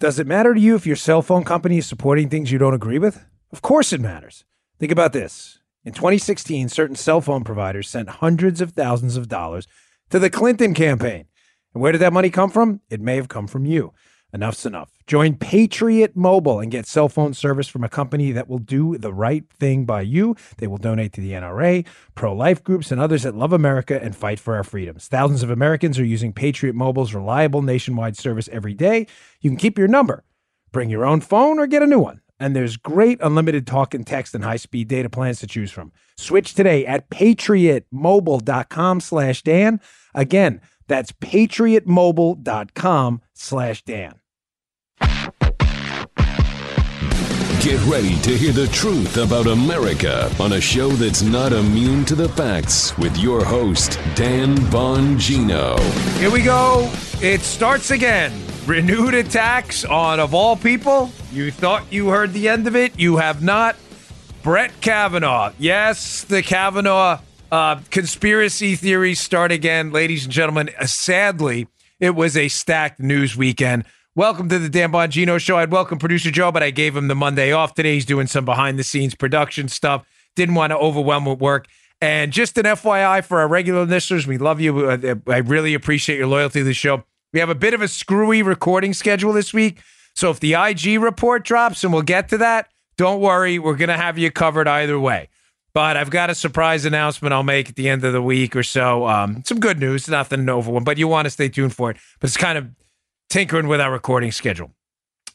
Does it matter to you if your cell phone company is supporting things you don't agree with? Of course it matters. Think about this. In 2016, certain cell phone providers sent hundreds of thousands of dollars to the Clinton campaign. And where did that money come from? It may have come from you. Enough's enough. Join Patriot Mobile and get cell phone service from a company that will do the right thing by you. They will donate to the NRA, pro life groups, and others that love America and fight for our freedoms. Thousands of Americans are using Patriot Mobile's reliable nationwide service every day. You can keep your number, bring your own phone, or get a new one. And there's great unlimited talk and text and high-speed data plans to choose from. Switch today at patriotmobile.com slash Dan. Again, that's patriotmobile.com slash Dan. Get ready to hear the truth about America on a show that's not immune to the facts with your host, Dan Bongino. Here we go. It starts again. Renewed attacks on, of all people, you thought you heard the end of it. You have not. Brett Kavanaugh. Yes, the Kavanaugh uh, conspiracy theories start again. Ladies and gentlemen, uh, sadly, it was a stacked news weekend. Welcome to the Dan Bongino Show. I'd welcome producer Joe, but I gave him the Monday off today. He's doing some behind the scenes production stuff. Didn't want to overwhelm with work. And just an FYI for our regular listeners, we love you. Uh, I really appreciate your loyalty to the show. We have a bit of a screwy recording schedule this week. So if the IG report drops, and we'll get to that, don't worry. We're going to have you covered either way. But I've got a surprise announcement I'll make at the end of the week or so. Um, some good news, nothing over one, but you want to stay tuned for it. But it's kind of tinkering with our recording schedule.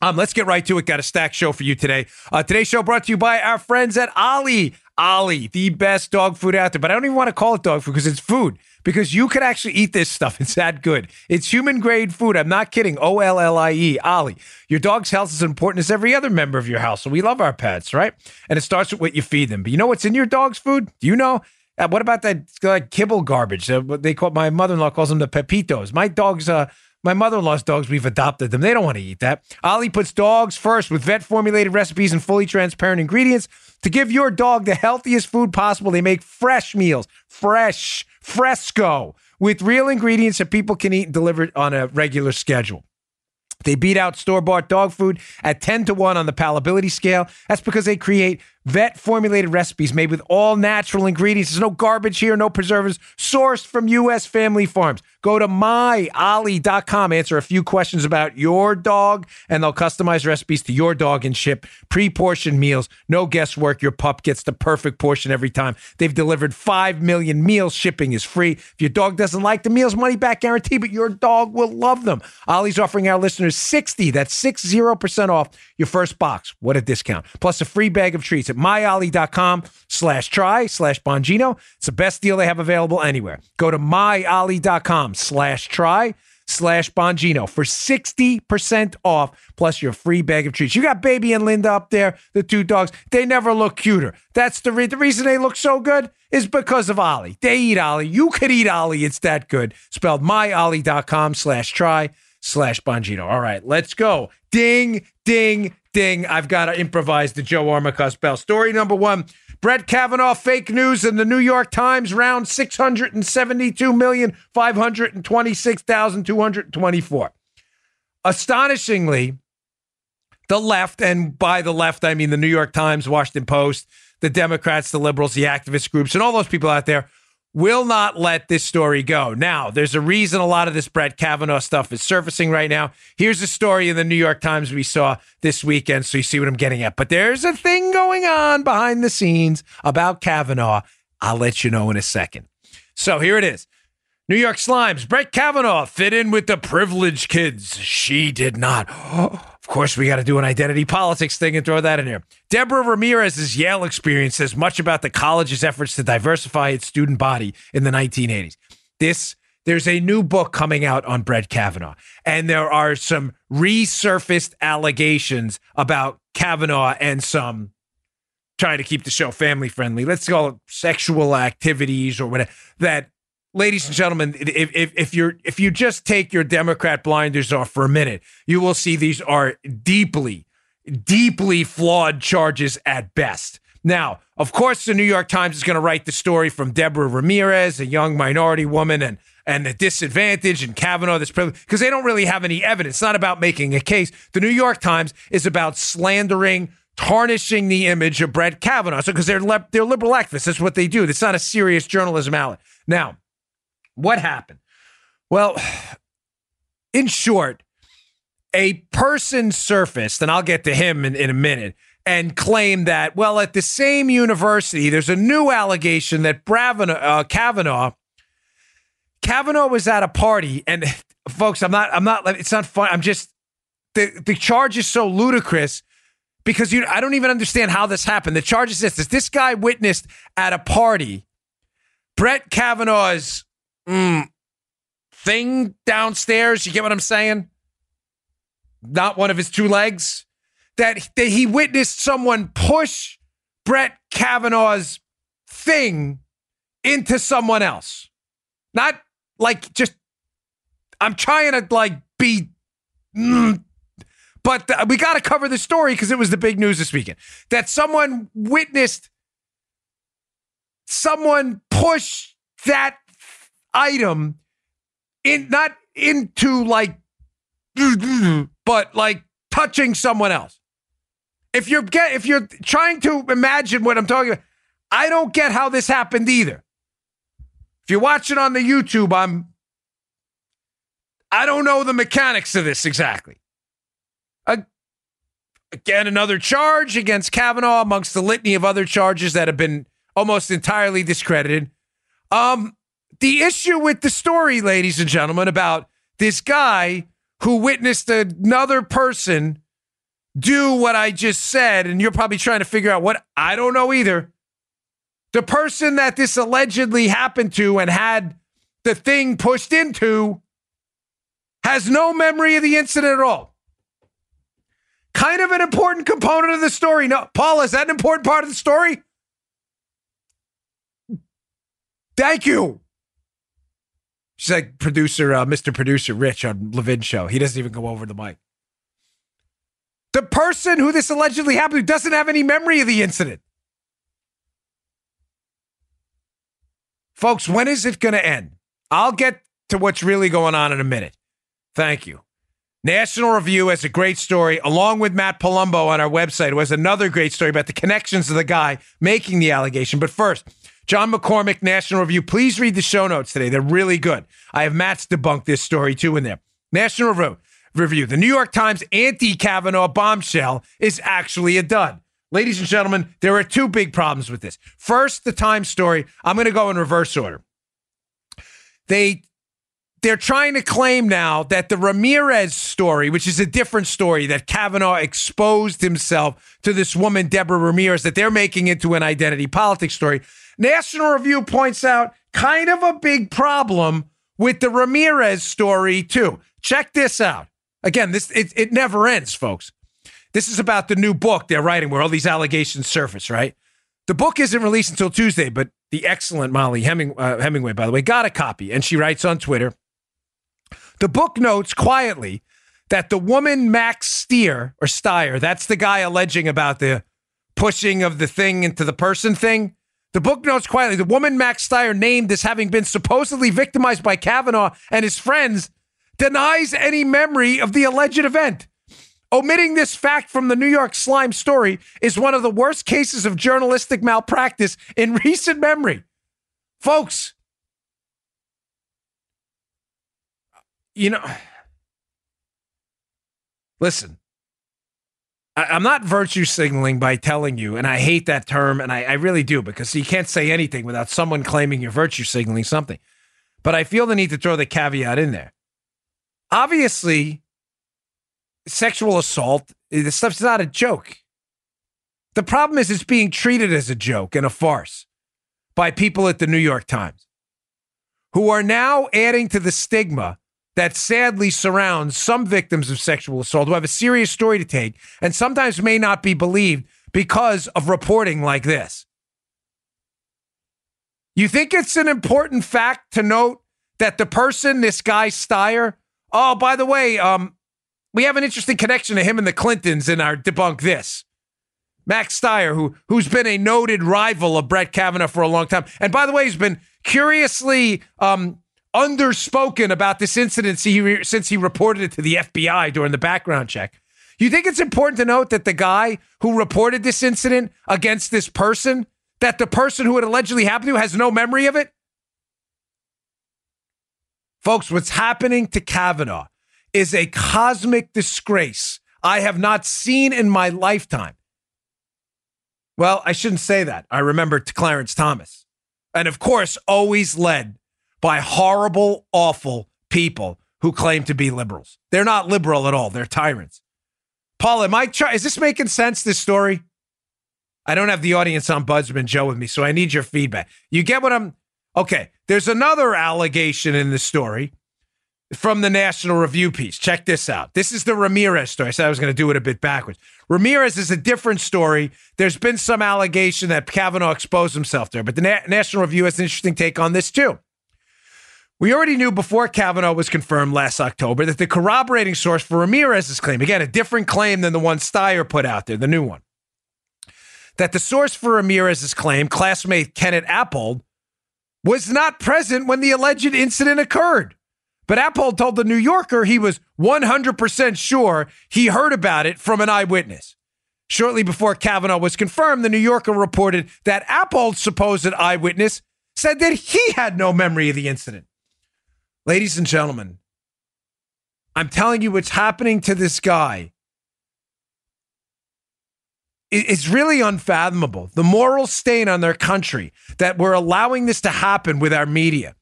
Um, let's get right to it. Got a stack show for you today. Uh, today's show brought to you by our friends at Ollie. Ollie, the best dog food out there. But I don't even want to call it dog food because it's food. Because you could actually eat this stuff. It's that good. It's human grade food. I'm not kidding. O L L I E. Ollie. Your dog's health is important as every other member of your house. So we love our pets, right? And it starts with what you feed them. But you know what's in your dog's food? Do you know? Uh, what about that kibble garbage? Uh, what they call my mother-in-law calls them the pepitos. My dog's uh my mother in law's dogs, we've adopted them. They don't want to eat that. Ollie puts dogs first with vet formulated recipes and fully transparent ingredients to give your dog the healthiest food possible. They make fresh meals, fresh, fresco, with real ingredients that people can eat and deliver on a regular schedule. They beat out store bought dog food at 10 to 1 on the palatability scale. That's because they create vet formulated recipes made with all natural ingredients. There's no garbage here, no preservatives, sourced from U.S. family farms. Go to myollie.com, answer a few questions about your dog, and they'll customize recipes to your dog and ship pre portioned meals. No guesswork. Your pup gets the perfect portion every time. They've delivered 5 million meals. Shipping is free. If your dog doesn't like the meals, money back guarantee, but your dog will love them. Ollie's offering our listeners 60, that's 60% off your first box. What a discount. Plus a free bag of treats at myollie.com slash try slash Bongino. It's the best deal they have available anywhere. Go to myollie.com slash try slash Bongino for 60% off plus your free bag of treats. You got Baby and Linda up there, the two dogs. They never look cuter. That's the, re- the reason they look so good is because of Ollie. They eat Ollie. You could eat Ollie. It's that good. Spelled myollie.com slash try slash Bongino. All right, let's go. Ding, ding, ding. I've got to improvise the Joe Armacost bell. Story number one Brett Kavanaugh fake news in the New York Times round 672,526,224. Astonishingly, the left, and by the left, I mean the New York Times, Washington Post, the Democrats, the liberals, the activist groups, and all those people out there will not let this story go. Now, there's a reason a lot of this Brett Kavanaugh stuff is surfacing right now. Here's a story in the New York Times we saw this weekend, so you see what I'm getting at. But there's a thing going on behind the scenes about Kavanaugh. I'll let you know in a second. So here it is. New York Slimes, Brett Kavanaugh fit in with the privileged kids. She did not. Of course, we got to do an identity politics thing and throw that in here. Deborah Ramirez's Yale experience says much about the college's efforts to diversify its student body in the 1980s. This there's a new book coming out on Brett Kavanaugh, and there are some resurfaced allegations about Kavanaugh and some trying to keep the show family friendly. Let's call it sexual activities or whatever that ladies and gentlemen, if, if, if you're if you just take your Democrat blinders off for a minute, you will see these are deeply, deeply flawed charges at best. Now, of course, the New York Times is going to write the story from Deborah Ramirez, a young minority woman, and and the disadvantage and Kavanaugh this privilege because they don't really have any evidence. It's not about making a case. The New York Times is about slandering, tarnishing the image of Brett Kavanaugh. So because they're le- they're liberal activists, that's what they do. It's not a serious journalism outlet. Now, what happened? Well, in short, a person surfaced, and I'll get to him in, in a minute, and claimed that, well, at the same university, there's a new allegation that Bravana, uh, Kavanaugh, Kavanaugh was at a party, and folks, I'm not, I'm not, it's not fun. I'm just, the, the charge is so ludicrous because you, I don't even understand how this happened. The charge is this, this guy witnessed at a party Brett Kavanaugh's mm, thing downstairs. You get what I'm saying? Not one of his two legs. That, that he witnessed someone push Brett Kavanaugh's thing into someone else. Not like just, I'm trying to like be, mm, but we got to cover the story because it was the big news this weekend. That someone witnessed someone push that item in not into like but like touching someone else. If you're get if you're trying to imagine what I'm talking about, I don't get how this happened either. If you're watching on the YouTube, I'm I don't know the mechanics of this exactly. Again, another charge against Kavanaugh amongst the litany of other charges that have been almost entirely discredited. Um, the issue with the story, ladies and gentlemen, about this guy who witnessed another person do what I just said, and you're probably trying to figure out what I don't know either. The person that this allegedly happened to and had the thing pushed into has no memory of the incident at all. Kind of an important component of the story. No, Paul, is that an important part of the story? Thank you. She's like producer, uh, Mr. Producer Rich on Levin show. He doesn't even go over the mic. The person who this allegedly happened to doesn't have any memory of the incident. Folks, when is it going to end? I'll get to what's really going on in a minute. Thank you. National Review has a great story, along with Matt Palumbo on our website, who has another great story about the connections of the guy making the allegation. But first, John McCormack, National Review. Please read the show notes today. They're really good. I have Matt's debunked this story too in there. National Review. Review. The New York Times anti Kavanaugh bombshell is actually a dud. Ladies and gentlemen, there are two big problems with this. First, the Times story. I'm going to go in reverse order. They they're trying to claim now that the Ramirez story, which is a different story, that Kavanaugh exposed himself to this woman, Deborah Ramirez, that they're making into an identity politics story. National Review points out kind of a big problem with the Ramirez story, too. Check this out. Again, this it, it never ends, folks. This is about the new book they're writing where all these allegations surface, right? The book isn't released until Tuesday, but the excellent Molly Heming, uh, Hemingway, by the way, got a copy. And she writes on Twitter The book notes quietly that the woman Max Stier, or Steyer, that's the guy alleging about the pushing of the thing into the person thing, the book notes quietly the woman Max Steyer named as having been supposedly victimized by Kavanaugh and his friends denies any memory of the alleged event. Omitting this fact from the New York Slime story is one of the worst cases of journalistic malpractice in recent memory. Folks, you know, listen, I, am not virtue signaling by telling you, and I hate that term, and I, I really do because you can't say anything without someone claiming you're virtue signaling something. But I feel the need to throw the caveat in there. Obviously, sexual assault, eh, this stuff's not a joke. The problem is it's being treated as a joke and a farce by people at the New York Times who are now adding to the stigma that sadly surrounds some victims of sexual assault who have a serious story to take and sometimes may not be believed because of reporting like this. You think it's an important fact to note that the person, this guy Steyer, oh, by the way, um, we have an interesting connection to him and the Clintons in our debunk this. Max Steyer, who who's been a noted rival of Brett Kavanaugh for a long time, and by the way, he's been curiously um, underspoken about this incident since he reported it to the FBI during the background check. You think it's important to note that the guy who reported this incident against this person, that the person who it allegedly happened to has no memory of it? Folks, what's happening to Kavanaugh is a cosmic disgrace I have not seen in my lifetime. Well, I shouldn't say that. I remember Clarence Thomas. And of course, always led by horrible, awful people who claim to be liberals. They're not liberal at all, they're tyrants. Paul, am I try- is this making sense, this story? I don't have the audience ombudsman Joe with me, so I need your feedback. You get what I'm okay. There's another allegation in the story from the National Review piece. Check this out. This is the Ramirez story. I said I was going to do it a bit backwards. Ramirez is a different story. There's been some allegation that Kavanaugh exposed himself there, but the Na- National Review has an interesting take on this too. We already knew before Kavanaugh was confirmed last October that the corroborating source for Ramirez's claim, again, a different claim than the one Steyer put out there, the new one, that the source for Ramirez's claim, classmate Kenneth Appold, was not present when the alleged incident occurred. But Appold told the New Yorker he was 100% sure he heard about it from an eyewitness. Shortly before Kavanaugh was confirmed, the New Yorker reported that Appold's supposed eyewitness said that he had no memory of the incident. Ladies and gentlemen, I'm telling you what's happening to this guy. It's really unfathomable. The moral stain on their country that we're allowing this to happen with our media.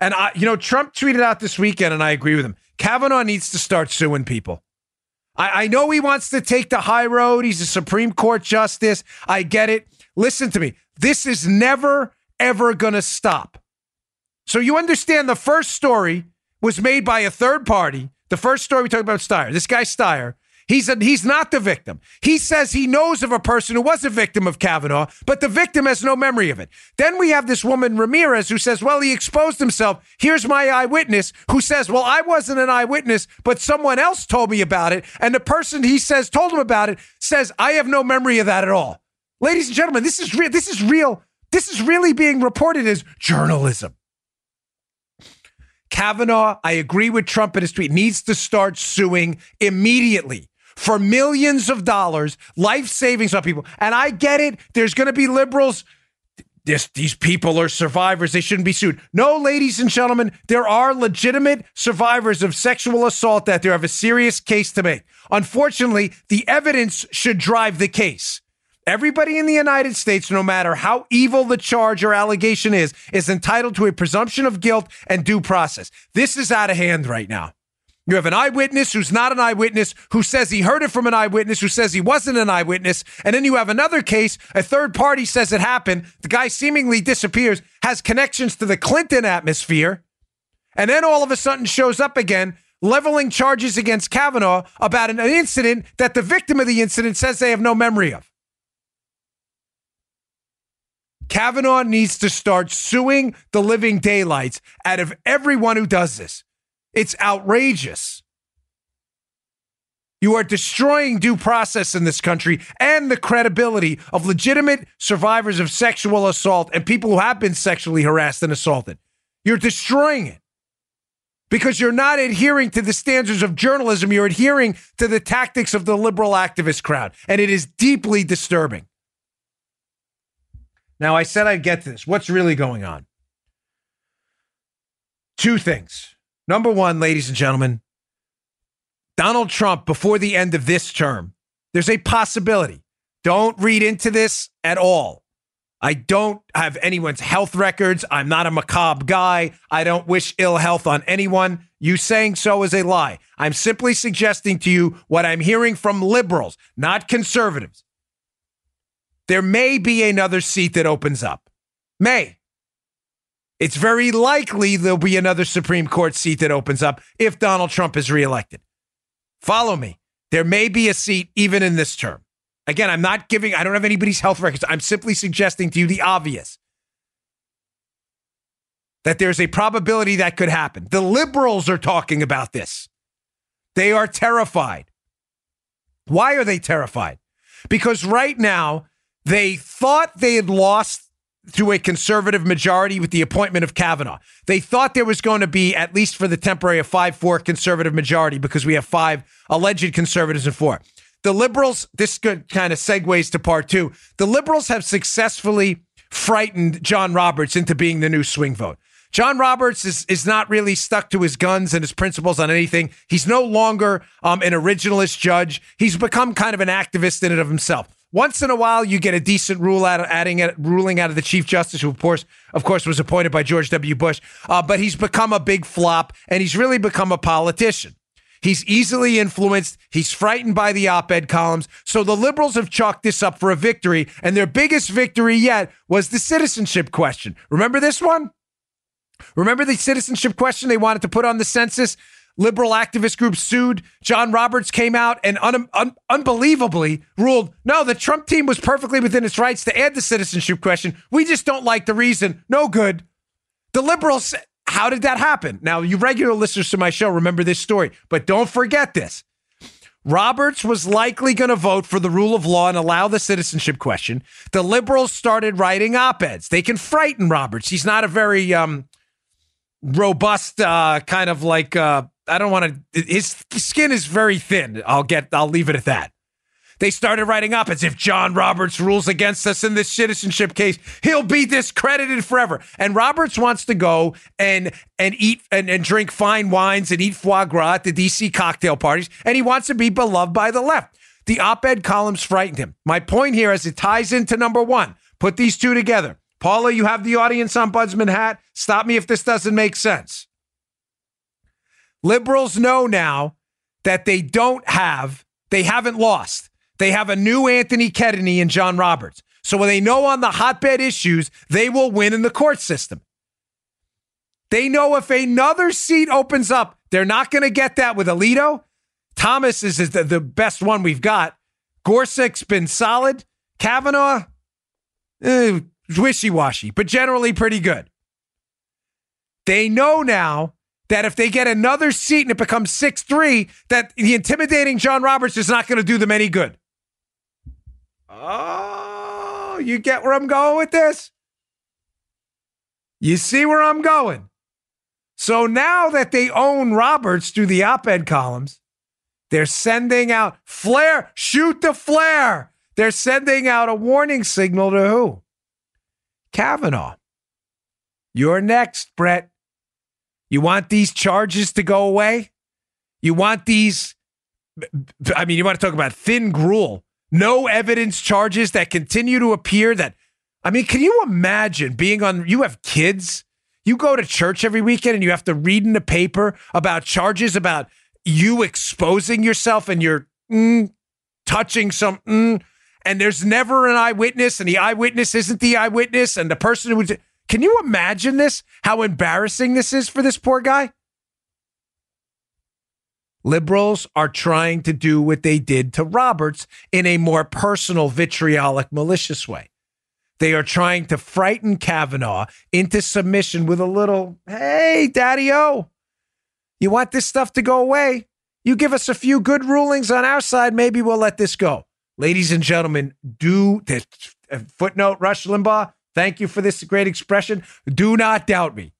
And I, you know, Trump tweeted out this weekend, and I agree with him. Kavanaugh needs to start suing people. I, I know he wants to take the high road. He's a Supreme Court justice. I get it. Listen to me. This is never, ever going to stop. So you understand the first story was made by a third party. The first story we talked about Steyer. This guy Steyer He's a, he's not the victim. He says he knows of a person who was a victim of Kavanaugh, but the victim has no memory of it. Then we have this woman Ramirez who says, "Well, he exposed himself. Here's my eyewitness who says, "Well, I wasn't an eyewitness, but someone else told me about it." And the person he says told him about it says, "I have no memory of that at all." Ladies and gentlemen, this is real. This is real. This is really being reported as journalism. Kavanaugh, I agree with Trump in his tweet, needs to start suing immediately for millions of dollars, life savings on people. And I get it. There's going to be liberals. This, these people are survivors. They shouldn't be sued. No, ladies and gentlemen, there are legitimate survivors of sexual assault that there have a serious case to make. Unfortunately, the evidence should drive the case. Everybody in the United States, no matter how evil the charge or allegation is, is entitled to a presumption of guilt and due process. This is out of hand right now. You have an eyewitness who's not an eyewitness who says he heard it from an eyewitness who says he wasn't an eyewitness. And then you have another case, a third party says it happened. The guy seemingly disappears, has connections to the Clinton atmosphere. And then all of a sudden shows up again, leveling charges against Kavanaugh about an incident that the victim of the incident says they have no memory of. Kavanaugh needs to start suing the living daylights out of everyone who does this. It's outrageous. You are destroying due process in this country and the credibility of legitimate survivors of sexual assault and people who have been sexually harassed and assaulted. You're destroying it because you're not adhering to the standards of journalism. You're adhering to the tactics of the liberal activist crowd. And it is deeply disturbing. Now, I said I'd get to this. What's really going on? Two things. Number one, ladies and gentlemen, Donald Trump, before the end of this term, there's a possibility. Don't read into this at all. I don't have anyone's health records. I'm not a macabre guy. I don't wish ill health on anyone. You saying so is a lie. I'm simply suggesting to you what I'm hearing from liberals, not conservatives. There may be another seat that opens up. May. It's very likely there'll be another Supreme Court seat that opens up if Donald Trump is reelected. Follow me. There may be a seat even in this term. Again, I'm not giving, I don't have anybody's health records. I'm simply suggesting to you the obvious that there's a probability that could happen. The liberals are talking about this. They are terrified. Why are they terrified? Because right now, they thought they had lost to a conservative majority with the appointment of Kavanaugh. They thought there was going to be, at least for the temporary, a 5 4 conservative majority because we have five alleged conservatives and four. The liberals, this kind of segues to part two. The liberals have successfully frightened John Roberts into being the new swing vote. John Roberts is, is not really stuck to his guns and his principles on anything. He's no longer um, an originalist judge. He's become kind of an activist in and of himself. Once in a while, you get a decent rule out of adding ruling out of the chief justice, who of course, of course, was appointed by George W. Bush. Uh, but he's become a big flop, and he's really become a politician. He's easily influenced. He's frightened by the op ed columns. So the liberals have chalked this up for a victory. And their biggest victory yet was the citizenship question. Remember this one? Remember the citizenship question they wanted to put on the census? Liberal activist groups sued. John Roberts came out and un- un- unbelievably ruled no, the Trump team was perfectly within its rights to add the citizenship question. We just don't like the reason. No good. The liberals, how did that happen? Now, you regular listeners to my show remember this story, but don't forget this. Roberts was likely going to vote for the rule of law and allow the citizenship question. The liberals started writing op eds. They can frighten Roberts. He's not a very um, robust uh, kind of like uh, I don't want to. His skin is very thin. I'll get. I'll leave it at that. They started writing up as if John Roberts rules against us in this citizenship case. He'll be discredited forever. And Roberts wants to go and and eat and, and drink fine wines and eat foie gras at the DC cocktail parties. And he wants to be beloved by the left. The op-ed columns frightened him. My point here as it ties into number one. Put these two together. Paula, you have the audience ombudsman hat. Stop me if this doesn't make sense. Liberals know now that they don't have, they haven't lost. They have a new Anthony Kennedy and John Roberts. So when they know on the hotbed issues, they will win in the court system. They know if another seat opens up, they're not going to get that with Alito. Thomas is, is the, the best one we've got. Gorsuch's been solid. Kavanaugh, eh, wishy washy, but generally pretty good. They know now that if they get another seat and it becomes 6 3, that the intimidating John Roberts is not going to do them any good. Oh, you get where I'm going with this? You see where I'm going? So now that they own Roberts through the op ed columns, they're sending out flare, shoot the flare. They're sending out a warning signal to who? Kavanaugh. You're next, Brett. You want these charges to go away? You want these, I mean, you want to talk about thin gruel, no evidence charges that continue to appear that, I mean, can you imagine being on, you have kids, you go to church every weekend and you have to read in the paper about charges about you exposing yourself and you're mm, touching some, mm, and there's never an eyewitness, and the eyewitness isn't the eyewitness, and the person who can you imagine this? How embarrassing this is for this poor guy? Liberals are trying to do what they did to Roberts in a more personal, vitriolic, malicious way. They are trying to frighten Kavanaugh into submission with a little, hey, daddy o, you want this stuff to go away? You give us a few good rulings on our side, maybe we'll let this go. Ladies and gentlemen, do this footnote, Rush Limbaugh, thank you for this great expression. Do not doubt me.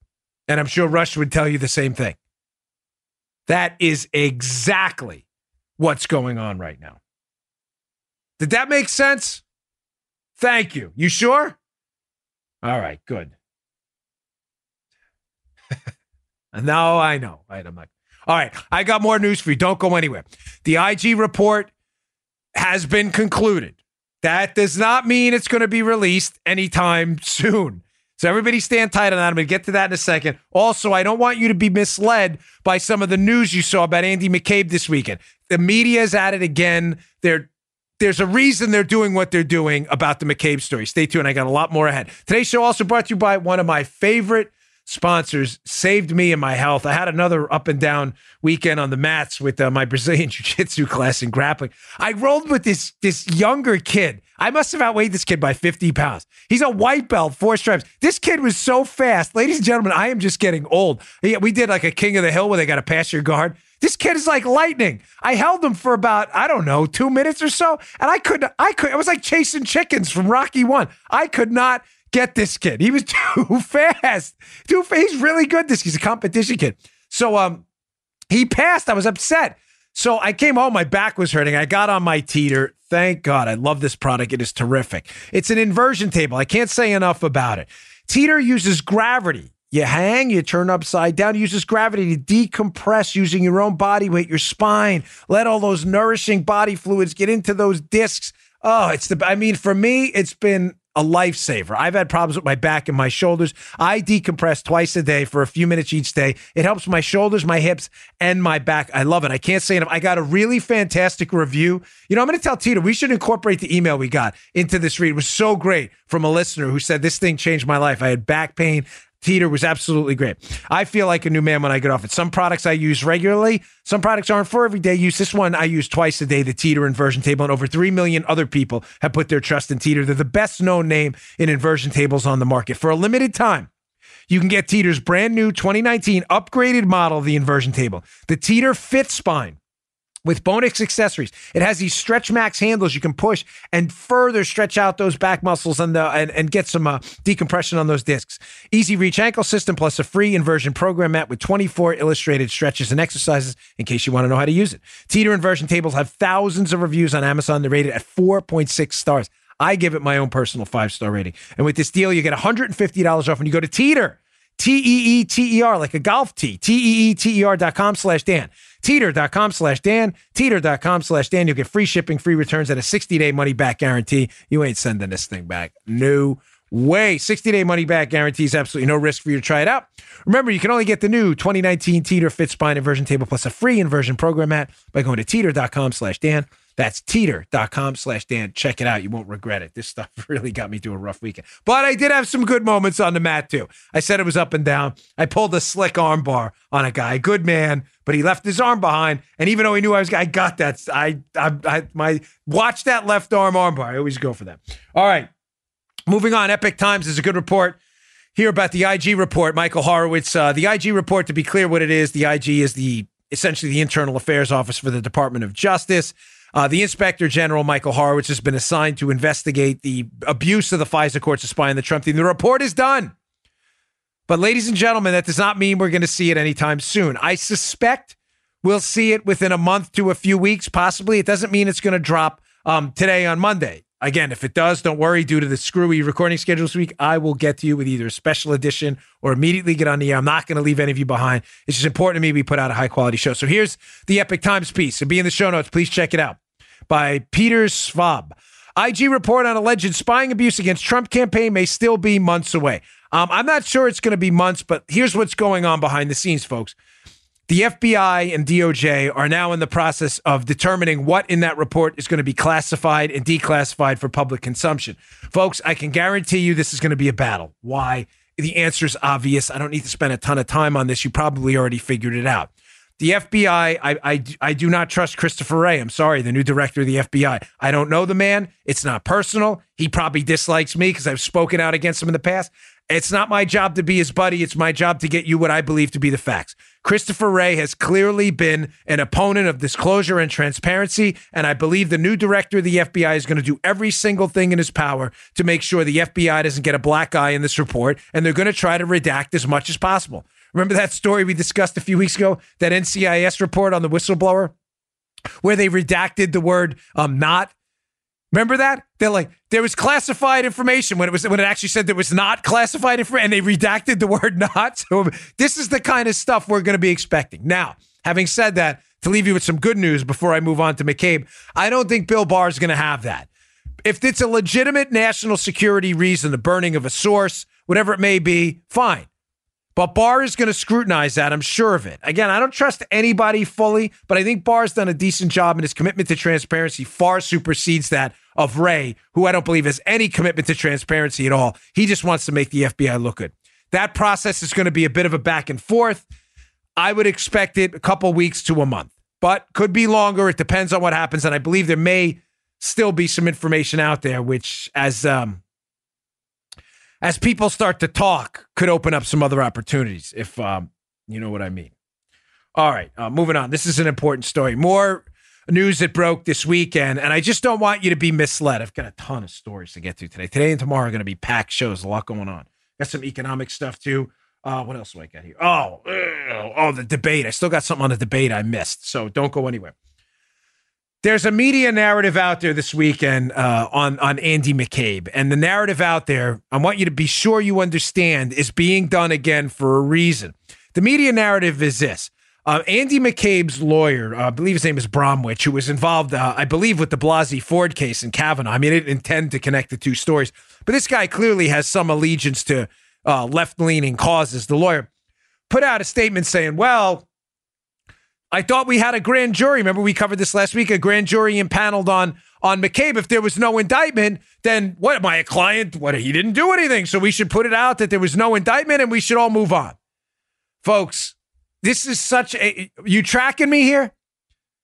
And I'm sure Rush would tell you the same thing. That is exactly what's going on right now. Did that make sense? Thank you. You sure? All right, good. now I know. Right, I'm like, all right, I got more news for you. Don't go anywhere. The IG report has been concluded. That does not mean it's going to be released anytime soon. So everybody stand tight on that. I'm going to get to that in a second. Also, I don't want you to be misled by some of the news you saw about Andy McCabe this weekend. The media is at it again. They're there's a reason they're doing what they're doing about the McCabe story. Stay tuned. I got a lot more ahead. Today's show also brought to you by one of my favorite sponsors saved me and my health. I had another up and down weekend on the mats with uh, my Brazilian jiu-jitsu class and grappling. I rolled with this this younger kid. I must have outweighed this kid by 50 pounds. He's a white belt, four stripes. This kid was so fast. Ladies and gentlemen, I am just getting old. We did like a King of the Hill where they got to pass your guard. This kid is like lightning. I held him for about, I don't know, two minutes or so. And I could, not, I could, it was like chasing chickens from Rocky One. I could not get this kid. He was too fast. Too fast. He's really good. This he's a competition kid. So um, he passed. I was upset. So I came home. My back was hurting. I got on my teeter. Thank God. I love this product. It is terrific. It's an inversion table. I can't say enough about it. Teeter uses gravity. You hang, you turn upside down, it uses gravity to decompress using your own body weight, your spine. Let all those nourishing body fluids get into those discs. Oh, it's the, I mean, for me, it's been a lifesaver. I've had problems with my back and my shoulders. I decompress twice a day for a few minutes each day. It helps my shoulders, my hips, and my back. I love it. I can't say enough. I got a really fantastic review. You know, I'm going to tell Tito we should incorporate the email we got into this read. It was so great from a listener who said this thing changed my life. I had back pain. Teeter was absolutely great. I feel like a new man when I get off it. Some products I use regularly, some products aren't for everyday use. This one I use twice a day, the Teeter inversion table, and over 3 million other people have put their trust in Teeter. They're the best known name in inversion tables on the market. For a limited time, you can get Teeter's brand new 2019 upgraded model of the inversion table, the Teeter Fit Spine with Bonix accessories. It has these stretch max handles you can push and further stretch out those back muscles and the and, and get some uh, decompression on those discs. Easy reach ankle system plus a free inversion program mat with 24 illustrated stretches and exercises in case you want to know how to use it. Teeter inversion tables have thousands of reviews on Amazon. They're rated at 4.6 stars. I give it my own personal five star rating. And with this deal, you get $150 off when you go to Teeter. T E E T E R, like a golf tee. T E E T E R dot com slash Dan. Teeter.com slash Dan. Teeter.com slash Dan. You'll get free shipping, free returns, and a 60 day money back guarantee. You ain't sending this thing back. No way. 60 day money back guarantees absolutely no risk for you to try it out. Remember, you can only get the new 2019 Teeter Fit Spine Inversion Table plus a free inversion program mat by going to teeter.com slash Dan. That's teeter.com slash Dan. Check it out. You won't regret it. This stuff really got me through a rough weekend. But I did have some good moments on the mat, too. I said it was up and down. I pulled a slick armbar on a guy, good man, but he left his arm behind. And even though he knew I was, I got that. I, I, I my watch that left arm armbar. I always go for that. All right. Moving on. Epoch Times is a good report here about the IG report. Michael Horowitz. Uh, the IG report, to be clear, what it is, the IG is the essentially the internal affairs office for the Department of Justice. Uh, the Inspector General, Michael Horowitz, has been assigned to investigate the abuse of the FISA courts to spy on the Trump team. The report is done. But, ladies and gentlemen, that does not mean we're going to see it anytime soon. I suspect we'll see it within a month to a few weeks, possibly. It doesn't mean it's going to drop um, today on Monday. Again, if it does, don't worry. Due to the screwy recording schedule this week, I will get to you with either a special edition or immediately get on the air. I'm not going to leave any of you behind. It's just important to me we put out a high quality show. So here's the Epoch Times piece. It'll be in the show notes. Please check it out by Petr Svab. IG report on alleged spying abuse against Trump campaign may still be months away. Um, I'm not sure it's going to be months, but here's what's going on behind the scenes, folks. The FBI and DOJ are now in the process of determining what in that report is going to be classified and declassified for public consumption. Folks, I can guarantee you this is going to be a battle. Why? The answer is obvious. I don't need to spend a ton of time on this. You probably already figured it out. The FBI, I, I, I do not trust Christopher Wray. I'm sorry, the new director of the FBI. I don't know the man. It's not personal. He probably dislikes me because I've spoken out against him in the past. It's not my job to be his buddy. It's my job to get you what I believe to be the facts. Christopher Wray has clearly been an opponent of disclosure and transparency. And I believe the new director of the FBI is going to do every single thing in his power to make sure the FBI doesn't get a black eye in this report. And they're going to try to redact as much as possible. Remember that story we discussed a few weeks ago? That NCIS report on the whistleblower where they redacted the word um, not Remember that? They're like, there was classified information when it was when it actually said there was not classified information, and they redacted the word not. So this is the kind of stuff we're going to be expecting. Now, having said that, to leave you with some good news before I move on to McCabe, I don't think Bill Barr is going to have that. If it's a legitimate national security reason, the burning of a source, whatever it may be, fine. But Barr is going to scrutinize that. I'm sure of it. Again, I don't trust anybody fully, but I think Barr's done a decent job, and his commitment to transparency far supersedes that of Wray, who I don't believe has any commitment to transparency at all. He just wants to make the FBI look good. That process is going to be a bit of a back and forth. I would expect it a couple weeks to a month, but could be longer. It depends on what happens, and I believe there may still be some information out there, which as um, as people start to talk, could open up some other opportunities, if um, you know what I mean. All right, uh, moving on. This is an important story. More news that broke this weekend, and I just don't want you to be misled. I've got a ton of stories to get to today. Today and tomorrow are going to be packed shows, a lot going on. Got some economic stuff too. Uh, what else do I got here? Oh, oh, the debate. I still got something on the debate I missed, so don't go anywhere. There's a media narrative out there this weekend uh, on on Andy McCabe, and the narrative out there, I want you to be sure you understand, is being done again for a reason. The media narrative is this: uh, Andy McCabe's lawyer, uh, I believe his name is Bromwich, who was involved, uh, I believe, with the Blasey Ford case in Kavanaugh. I mean, I didn't intend to connect the two stories, but this guy clearly has some allegiance to uh, left leaning causes. The lawyer put out a statement saying, "Well." I thought we had a grand jury. Remember, we covered this last week. A grand jury impaneled on on McCabe. If there was no indictment, then what? A client? What? He didn't do anything, so we should put it out that there was no indictment, and we should all move on, folks. This is such a. You tracking me here?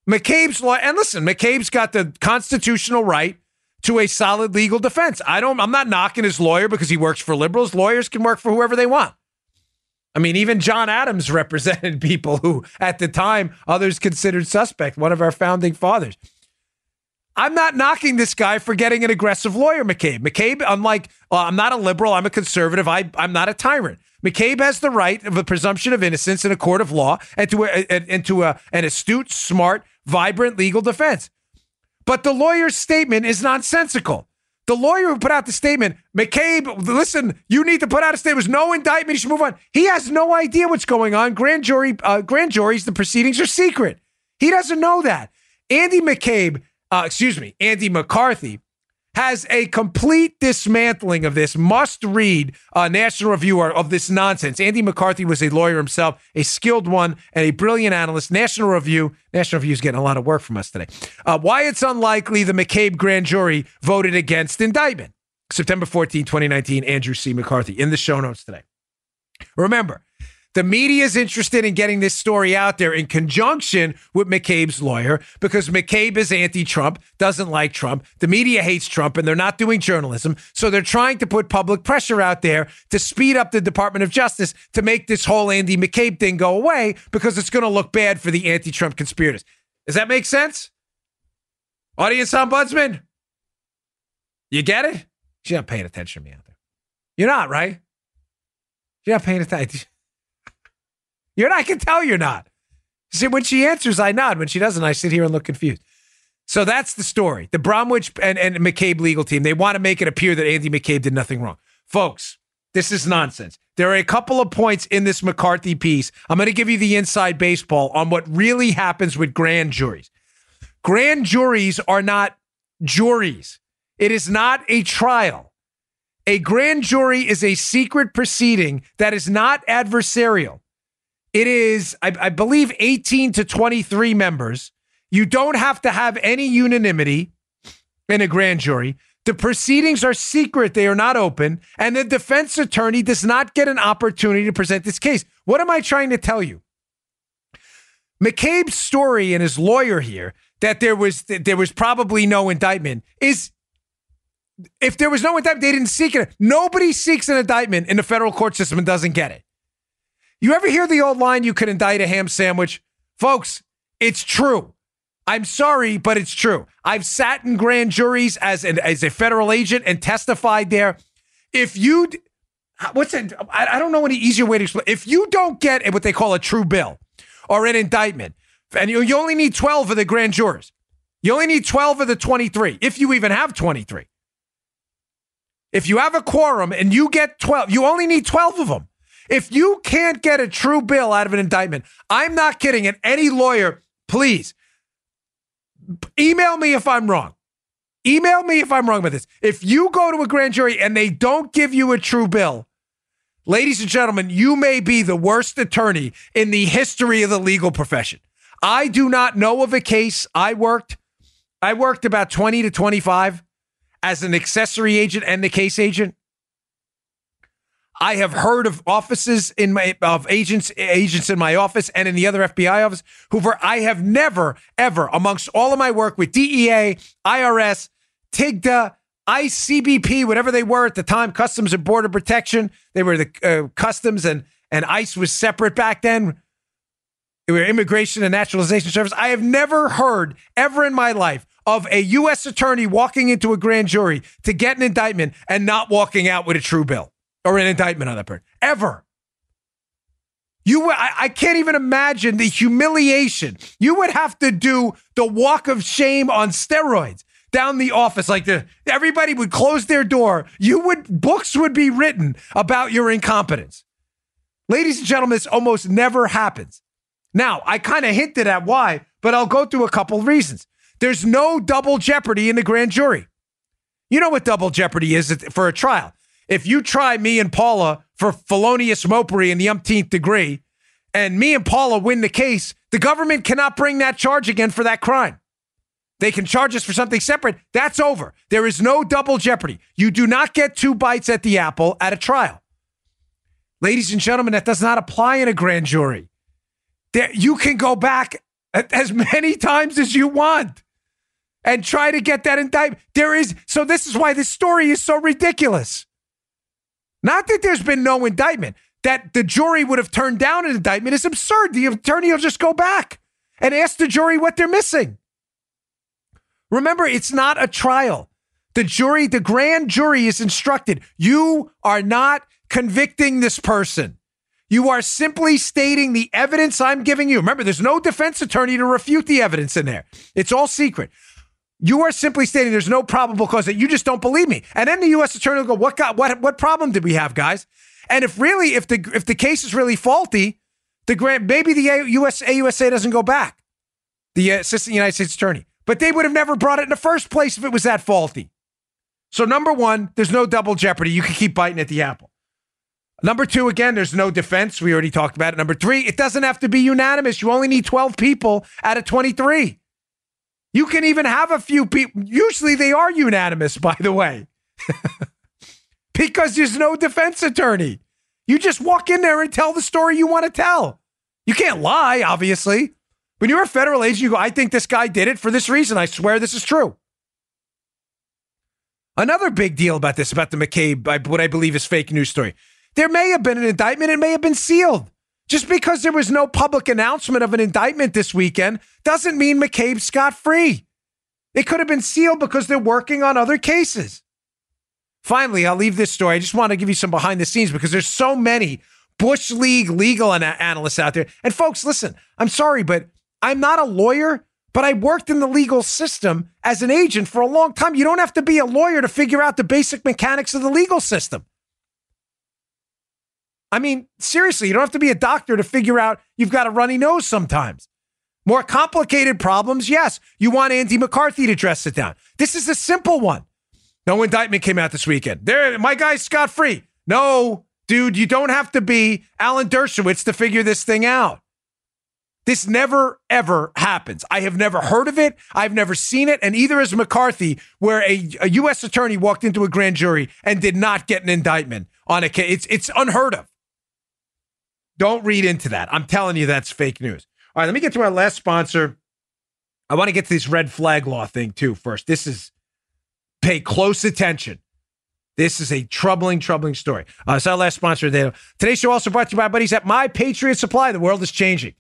McCabe's law, and listen, McCabe's got the constitutional right to a solid legal defense. I don't. I'm not knocking his lawyer because he works for liberals. Lawyers can work for whoever they want. I mean, even John Adams represented people who, at the time, others considered suspect, one of our founding fathers. I'm not knocking this guy for getting an aggressive lawyer, McCabe. McCabe, unlike, uh, I'm not a liberal, I'm a conservative, I, I'm not a tyrant. McCabe has the right of a presumption of innocence in a court of law and to, a, and to a, an astute, smart, vibrant legal defense. But the lawyer's statement is nonsensical. The lawyer who put out the statement, McCabe, listen, you need to put out a statement. There's no indictment. You should move on. He has no idea what's going on. Grand jury, uh, grand juries, the proceedings are secret. He doesn't know that. Andy McCabe, uh, excuse me, Andy McCarthy has a complete dismantling of this must read uh, National Reviewer of this nonsense. Andy McCarthy was a lawyer himself, a skilled one, and a brilliant analyst. National Review, National Review is getting a lot of work from us today. Uh, why it's unlikely the McCabe grand jury voted against indictment. September 14, 2019, Andrew C. McCarthy in the show notes today. Remember, the media is interested in getting this story out there in conjunction with McCabe's lawyer because McCabe is anti Trump, doesn't like Trump. The media hates Trump and they're not doing journalism. So they're trying to put public pressure out there to speed up the Department of Justice to make this whole Andy McCabe thing go away because it's going to look bad for the anti Trump conspirators. Does that make sense? Audience ombudsman? You get it? You're not paying attention to me out there. You're not, right? You're not paying attention. You're not, I can tell you're not. See, when she answers, I nod. When she doesn't, I sit here and look confused. So that's the story. The Bromwich and, and McCabe legal team, they want to make it appear that Andy McCabe did nothing wrong. Folks, this is nonsense. There are a couple of points in this McCarthy piece. I'm going to give you the inside baseball on what really happens with grand juries. Grand juries are not juries, it is not a trial. A grand jury is a secret proceeding that is not adversarial. It is, I, I believe, 18 to 23 members. You don't have to have any unanimity in a grand jury. The proceedings are secret, they are not open, and the defense attorney does not get an opportunity to present this case. What am I trying to tell you? McCabe's story and his lawyer here that there was there was probably no indictment is if there was no indictment, they didn't seek it. Nobody seeks an indictment in the federal court system and doesn't get it. You ever hear the old line, you could indict a ham sandwich? Folks, it's true. I'm sorry, but it's true. I've sat in grand juries as, an, as a federal agent and testified there. If you, what's it? I, don't know any easier way to explain. If you don't get what they call a true bill or an indictment, and you, you only need 12 of the grand jurors, you only need 12 of the 23, if you even have 23. If you have a quorum and you get 12, you only need 12 of them. If you can't get a true bill out of an indictment, I'm not kidding. And any lawyer, please email me if I'm wrong. Email me if I'm wrong about this. If you go to a grand jury and they don't give you a true bill, ladies and gentlemen, you may be the worst attorney in the history of the legal profession. I do not know of a case I worked. I worked about 20 to 25 as an accessory agent and the case agent. I have heard of offices in my of agents agents in my office and in the other FBI office who for I have never ever amongst all of my work with DEA, IRS, TIGTA, ICBP, whatever they were at the time, Customs and Border Protection. They were the uh, Customs and and ICE was separate back then. It were Immigration and Naturalization Service. I have never heard ever in my life of a U.S. attorney walking into a grand jury to get an indictment and not walking out with a true bill or an indictment on that person. Ever. You, I, I can't even imagine the humiliation. You would have to do the walk of shame on steroids down the office. Like the everybody would close their door. You would books would be written about your incompetence. Ladies and gentlemen, this almost never happens. Now, I kind of hinted at why, but I'll go through a couple of reasons. There's no double jeopardy in the grand jury. You know what double jeopardy is for a trial. If you try me and Paula for felonious mopery in the umpteenth degree, and me and Paula win the case, the government cannot bring that charge again for that crime. They can charge us for something separate. That's over. There is no double jeopardy. You do not get two bites at the apple at a trial. Ladies and gentlemen, that does not apply in a grand jury. There, you can go back as many times as you want and try to get that indictment. There is, so this is why this story is so ridiculous. Not that there's been no indictment, that the jury would have turned down an indictment is absurd. The attorney will just go back and ask the jury what they're missing. Remember, it's not a trial. The jury, the grand jury is instructed you are not convicting this person. You are simply stating the evidence I'm giving you. Remember, there's no defense attorney to refute the evidence in there. It's all secret. You are simply stating there's no probable cause that you just don't believe me. And then the U.S. attorney will go, "What got what? What problem did we have, guys?" And if really, if the if the case is really faulty, the grant maybe the U.S. AUSA doesn't go back. The assistant United States attorney, but they would have never brought it in the first place if it was that faulty. So number one, there's no double jeopardy. You can keep biting at the apple. Number two, again, there's no defense. We already talked about it. Number three, it doesn't have to be unanimous. You only need 12 people out of 23. You can even have a few people. Usually they are unanimous, by the way, because there's no defense attorney. You just walk in there and tell the story you want to tell. You can't lie, obviously. When you're a federal agent, you go, I think this guy did it for this reason. I swear this is true. Another big deal about this, about the McCabe, what I believe is fake news story. There may have been an indictment, it may have been sealed. Just because there was no public announcement of an indictment this weekend doesn't mean McCabe's scot free. It could have been sealed because they're working on other cases. Finally, I'll leave this story. I just want to give you some behind the scenes because there's so many Bush League legal analysts out there. And folks, listen, I'm sorry, but I'm not a lawyer, but I worked in the legal system as an agent for a long time. You don't have to be a lawyer to figure out the basic mechanics of the legal system. I mean, seriously, you don't have to be a doctor to figure out you've got a runny nose sometimes. More complicated problems, yes. You want Andy McCarthy to dress it down. This is a simple one. No indictment came out this weekend. There, my guy's scot free. No, dude, you don't have to be Alan Dershowitz to figure this thing out. This never, ever happens. I have never heard of it. I've never seen it. And either is McCarthy, where a, a U.S. attorney walked into a grand jury and did not get an indictment on a case. It's, it's unheard of. Don't read into that. I'm telling you, that's fake news. All right, let me get to our last sponsor. I want to get to this red flag law thing too first. This is pay close attention. This is a troubling, troubling story. Uh, it's our last sponsor today. Today's show also brought to you by buddies at My Patriot Supply. The world is changing.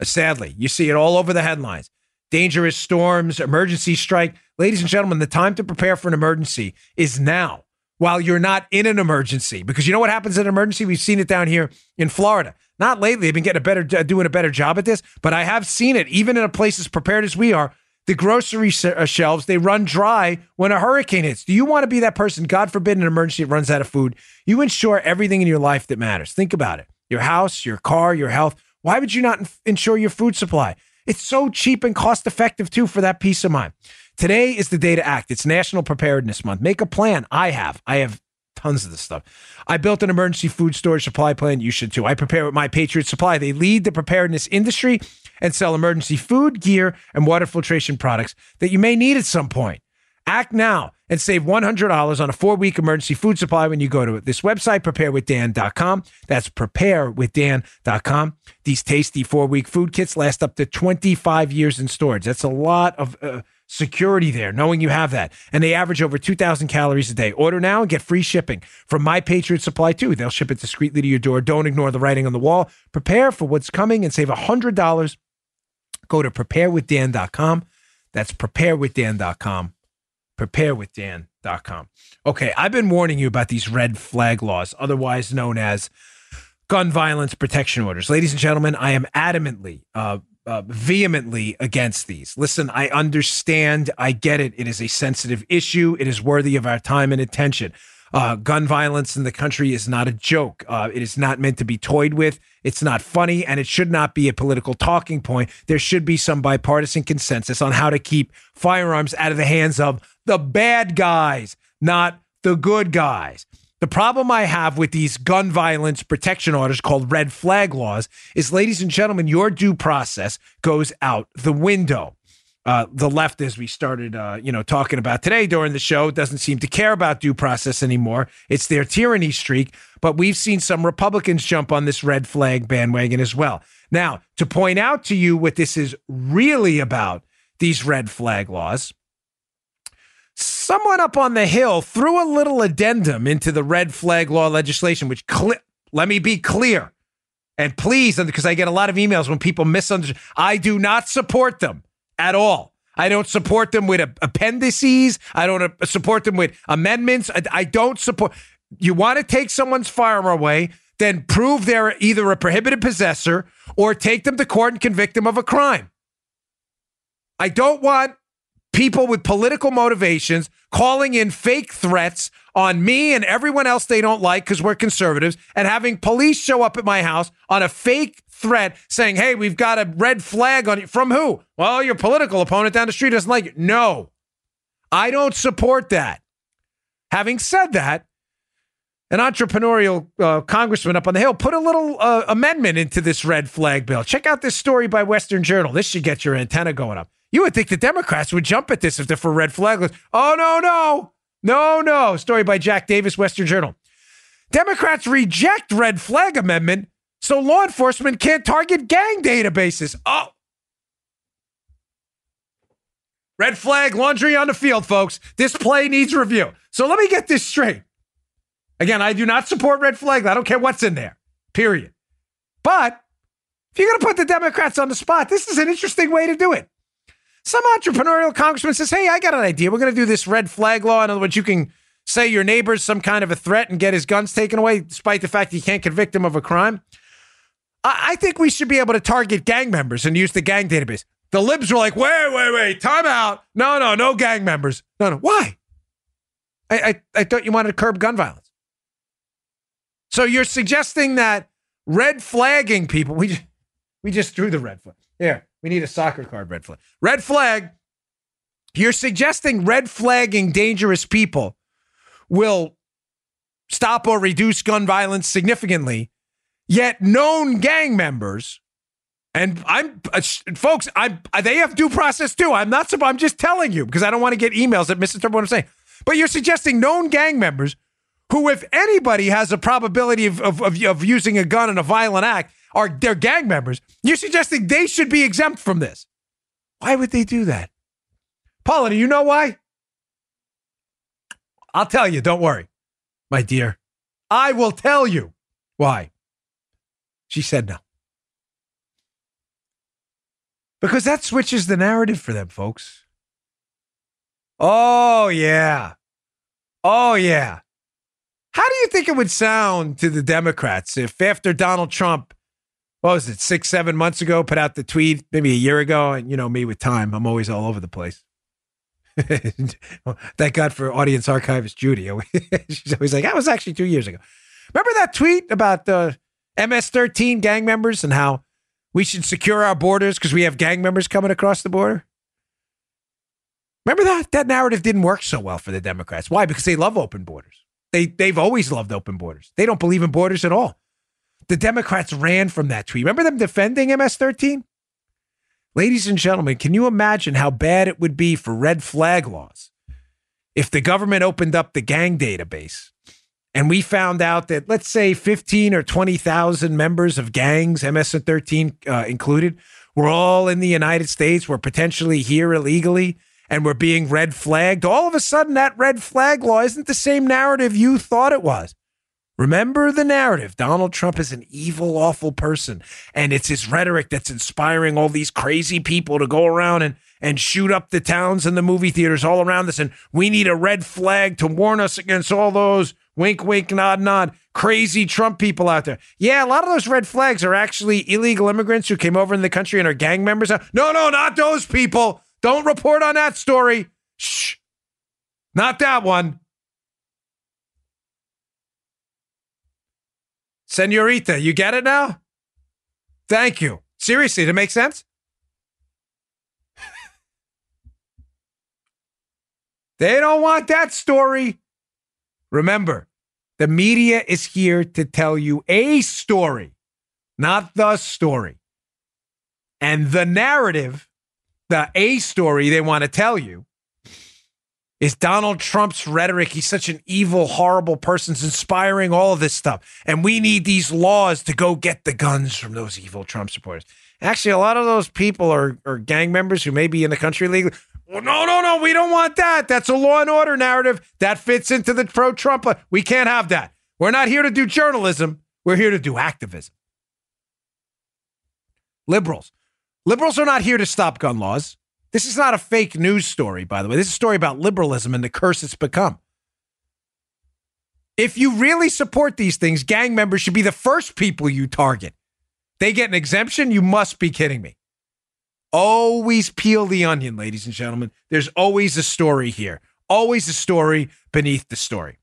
Uh, sadly, you see it all over the headlines. Dangerous storms, emergency strike. Ladies and gentlemen, the time to prepare for an emergency is now while you're not in an emergency. Because you know what happens in an emergency? We've seen it down here in Florida. Not lately. They've been getting a better, uh, doing a better job at this, but I have seen it even in a place as prepared as we are. The grocery uh, shelves, they run dry when a hurricane hits. Do you want to be that person? God forbid an emergency runs out of food. You insure everything in your life that matters. Think about it your house, your car, your health. Why would you not insure your food supply? It's so cheap and cost effective too for that peace of mind. Today is the day to act. It's National Preparedness Month. Make a plan. I have. I have tons of this stuff. I built an emergency food storage supply plan. You should too. I prepare with my Patriot Supply. They lead the preparedness industry and sell emergency food, gear, and water filtration products that you may need at some point. Act now and save $100 on a four week emergency food supply when you go to this website, preparewithdan.com. That's preparewithdan.com. These tasty four week food kits last up to 25 years in storage. That's a lot of uh, security there, knowing you have that. And they average over 2,000 calories a day. Order now and get free shipping from My Patriot Supply, too. They'll ship it discreetly to your door. Don't ignore the writing on the wall. Prepare for what's coming and save $100. Go to preparewithdan.com. That's preparewithdan.com. Preparewithdan.com. Okay, I've been warning you about these red flag laws, otherwise known as gun violence protection orders. Ladies and gentlemen, I am adamantly, uh, uh, vehemently against these. Listen, I understand. I get it. It is a sensitive issue. It is worthy of our time and attention. Uh, gun violence in the country is not a joke. Uh, it is not meant to be toyed with. It's not funny, and it should not be a political talking point. There should be some bipartisan consensus on how to keep firearms out of the hands of the bad guys, not the good guys. The problem I have with these gun violence protection orders called red flag laws is, ladies and gentlemen, your due process goes out the window. Uh, the left, as we started, uh, you know, talking about today during the show, doesn't seem to care about due process anymore. It's their tyranny streak. But we've seen some Republicans jump on this red flag bandwagon as well. Now, to point out to you what this is really about, these red flag laws, someone up on the Hill threw a little addendum into the red flag law legislation, which, cl- let me be clear. And please, because I get a lot of emails when people misunderstand, I do not support them at all. I don't support them with appendices. I don't uh, support them with amendments. I, I don't support. You want to take someone's firearm away, then prove they're either a prohibited possessor or take them to court and convict them of a crime. I don't want people with political motivations calling in fake threats on me and everyone else they don't like because we're conservatives and having police show up at my house on a fake threat saying, hey, we've got a red flag on you. From who? Well, your political opponent down the street doesn't like it. No, I don't support that. Having said that, an entrepreneurial uh, congressman up on the Hill put a little uh, amendment into this red flag bill. Check out this story by Western Journal. This should get your antenna going up. You would think the Democrats would jump at this if they're for red flag. Oh, no, no, no, no. Story by Jack Davis, Western Journal. Democrats reject red flag amendment so law enforcement can't target gang databases. Oh. Red flag laundry on the field, folks. This play needs review. So let me get this straight. Again, I do not support red flag. I don't care what's in there, period. But if you're going to put the Democrats on the spot, this is an interesting way to do it. Some entrepreneurial congressman says, Hey, I got an idea. We're going to do this red flag law. In other words, you can say your neighbor's some kind of a threat and get his guns taken away, despite the fact that you can't convict him of a crime. I think we should be able to target gang members and use the gang database. The libs were like, wait, wait, wait, time out. No, no, no gang members. No, no. Why? I, I, I thought you wanted to curb gun violence. So you're suggesting that red flagging people, we just, we just drew the red flag. Here, we need a soccer card red flag. Red flag. You're suggesting red flagging dangerous people will stop or reduce gun violence significantly, yet known gang members and I'm, uh, folks, I'm, uh, they have due process too. I'm not, I'm just telling you because I don't want to get emails that misinterpret what I'm saying. But you're suggesting known gang members who, if anybody has a probability of, of, of, of using a gun in a violent act, are they're gang members. You're suggesting they should be exempt from this. Why would they do that? Paula, do you know why? I'll tell you, don't worry, my dear. I will tell you why. She said no. Because that switches the narrative for them, folks. Oh, yeah. Oh, yeah. How do you think it would sound to the Democrats if after Donald Trump what was it, six, seven months ago, put out the tweet, maybe a year ago. And you know me with time, I'm always all over the place. Thank God for audience archivist Judy. She's always like, that was actually two years ago. Remember that tweet about the MS 13 gang members and how we should secure our borders because we have gang members coming across the border? Remember that? That narrative didn't work so well for the Democrats. Why? Because they love open borders. They, they've always loved open borders. They don't believe in borders at all. The Democrats ran from that tweet. Remember them defending MS 13? Ladies and gentlemen, can you imagine how bad it would be for red flag laws if the government opened up the gang database and we found out that, let's say, 15 or 20,000 members of gangs, MS 13 uh, included, were all in the United States, were potentially here illegally, and we're being red flagged, all of a sudden that red flag law isn't the same narrative you thought it was. Remember the narrative. Donald Trump is an evil, awful person. And it's his rhetoric that's inspiring all these crazy people to go around and, and shoot up the towns and the movie theaters all around us. And we need a red flag to warn us against all those wink, wink, nod, nod, crazy Trump people out there. Yeah, a lot of those red flags are actually illegal immigrants who came over in the country and are gang members. No, no, not those people. Don't report on that story. Shh. Not that one. Senorita, you get it now? Thank you. Seriously, it make sense? they don't want that story. Remember, the media is here to tell you a story, not the story. And the narrative, the A story they want to tell you, is Donald Trump's rhetoric. He's such an evil, horrible person, inspiring all of this stuff. And we need these laws to go get the guns from those evil Trump supporters. Actually, a lot of those people are, are gang members who may be in the country legally. Well, no, no, no, we don't want that. That's a law and order narrative that fits into the pro Trump. We can't have that. We're not here to do journalism. We're here to do activism. Liberals. Liberals are not here to stop gun laws. This is not a fake news story, by the way. This is a story about liberalism and the curse it's become. If you really support these things, gang members should be the first people you target. They get an exemption? You must be kidding me. Always peel the onion, ladies and gentlemen. There's always a story here, always a story beneath the story.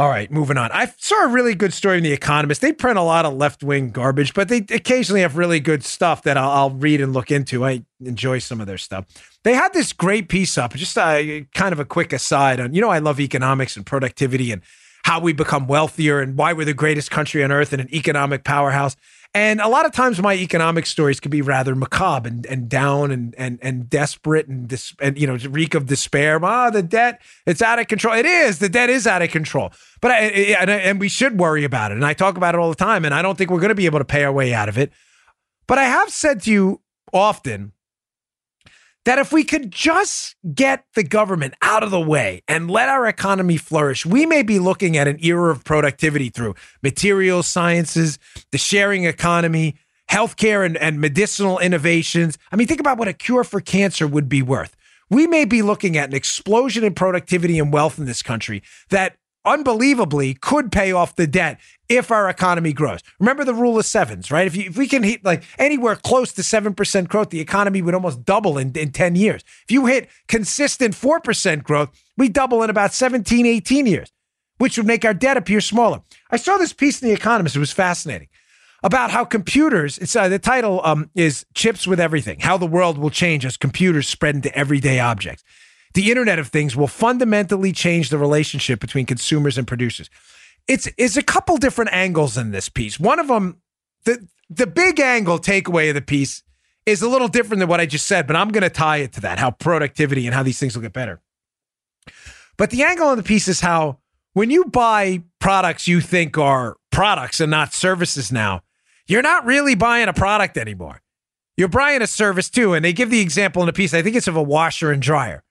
All right, moving on. I saw a really good story in The Economist. They print a lot of left wing garbage, but they occasionally have really good stuff that I'll, I'll, read and look into. I enjoy some of their stuff. They had this great piece up, just a, kind of a quick aside on, you know, I love economics and productivity and how we become wealthier and why we're the greatest country on earth and an economic powerhouse. And a lot of times my economic stories can be rather macabre and, and down and, and, and desperate and, dis, and, you know, reek of despair. Ah, the debt, it's out of control. It is. The debt is out of control. But I, and, and we should worry about it. And I talk about it all the time. And I don't think we're going to be able to pay our way out of it. But I have said to you often that if we could just get the government out of the way and let our economy flourish, we may be looking at an era of productivity through materials sciences, the sharing economy, healthcare and, and medicinal innovations. I mean, think about what a cure for cancer would be worth. We may be looking at an explosion in productivity and wealth in this country that unbelievably could pay off the debt if our economy grows. Remember the rule of sevens, right? If, you, if we can hit like anywhere close to 7% growth, the economy would almost double in, in 10 years. If you hit consistent 4% growth, we double in about 17, 18 years, which would make our debt appear smaller. I saw this piece in The Economist. It was fascinating about how computers, it's uh, the title um, is Chips with Everything, How the World Will Change as Computers Spread into Everyday Objects the Internet of Things will fundamentally change the relationship between consumers and producers. It's is a couple different angles in this piece. One of them, the the big angle takeaway of the piece is a little different than what I just said, but I'm going to tie it to that, how productivity and how these things will get better. But the angle of the piece is how when you buy products you think are products and not services now, you're not really buying a product anymore. You're buying a service too. And they give the example in the piece, I think it's of a washer and dryer.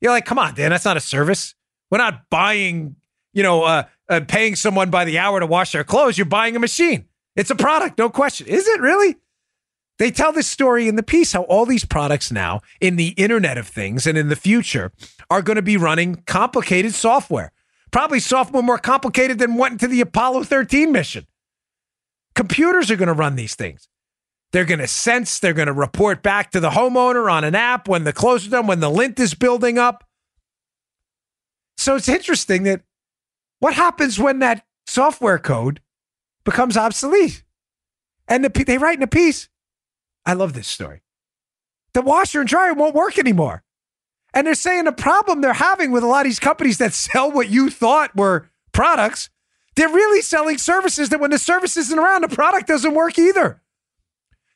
You're like, come on, Dan, that's not a service. We're not buying, you know, uh, uh, paying someone by the hour to wash their clothes. You're buying a machine. It's a product, no question. Is it really? They tell this story in the piece how all these products now in the Internet of Things and in the future are going to be running complicated software. Probably software more complicated than went into the Apollo 13 mission. Computers are going to run these things. They're going to sense, they're going to report back to the homeowner on an app when the close done, when the lint is building up. So it's interesting that what happens when that software code becomes obsolete? And the, they write in a piece. I love this story. The washer and dryer won't work anymore. And they're saying the problem they're having with a lot of these companies that sell what you thought were products, they're really selling services that when the service isn't around, the product doesn't work either.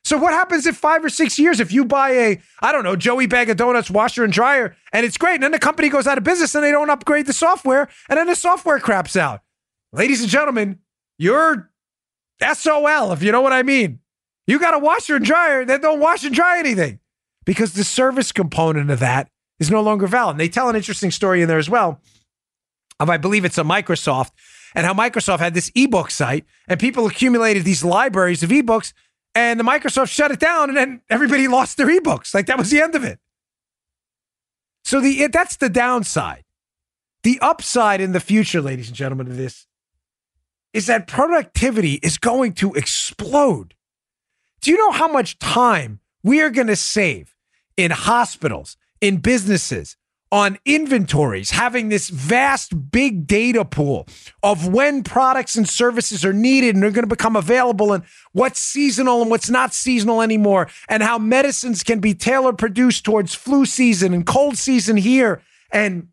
So what happens if five or six years if you buy a I don't know Joey Bag of Donuts washer and dryer and it's great and then the company goes out of business and they don't upgrade the software and then the software craps out. Ladies and gentlemen, you're SOL if you know what I mean. You got a washer and dryer that don't wash and dry anything because the service component of that is no longer valid. And they tell an interesting story in there as well of, I believe it's a Microsoft, and how Microsoft had this ebook site and people accumulated these libraries of ebooks, and the Microsoft shut it down, and then everybody lost their ebooks. Like that was the end of it. So the that's the downside. The upside in the future, ladies and gentlemen, of this is that productivity is going to explode. Do you know how much time we are going to save in hospitals, in businesses, on inventories, having this vast big data pool of when products and services are needed and are going to become available and what's seasonal and what's not seasonal anymore, and how medicines can be tailor produced towards flu season and cold season here and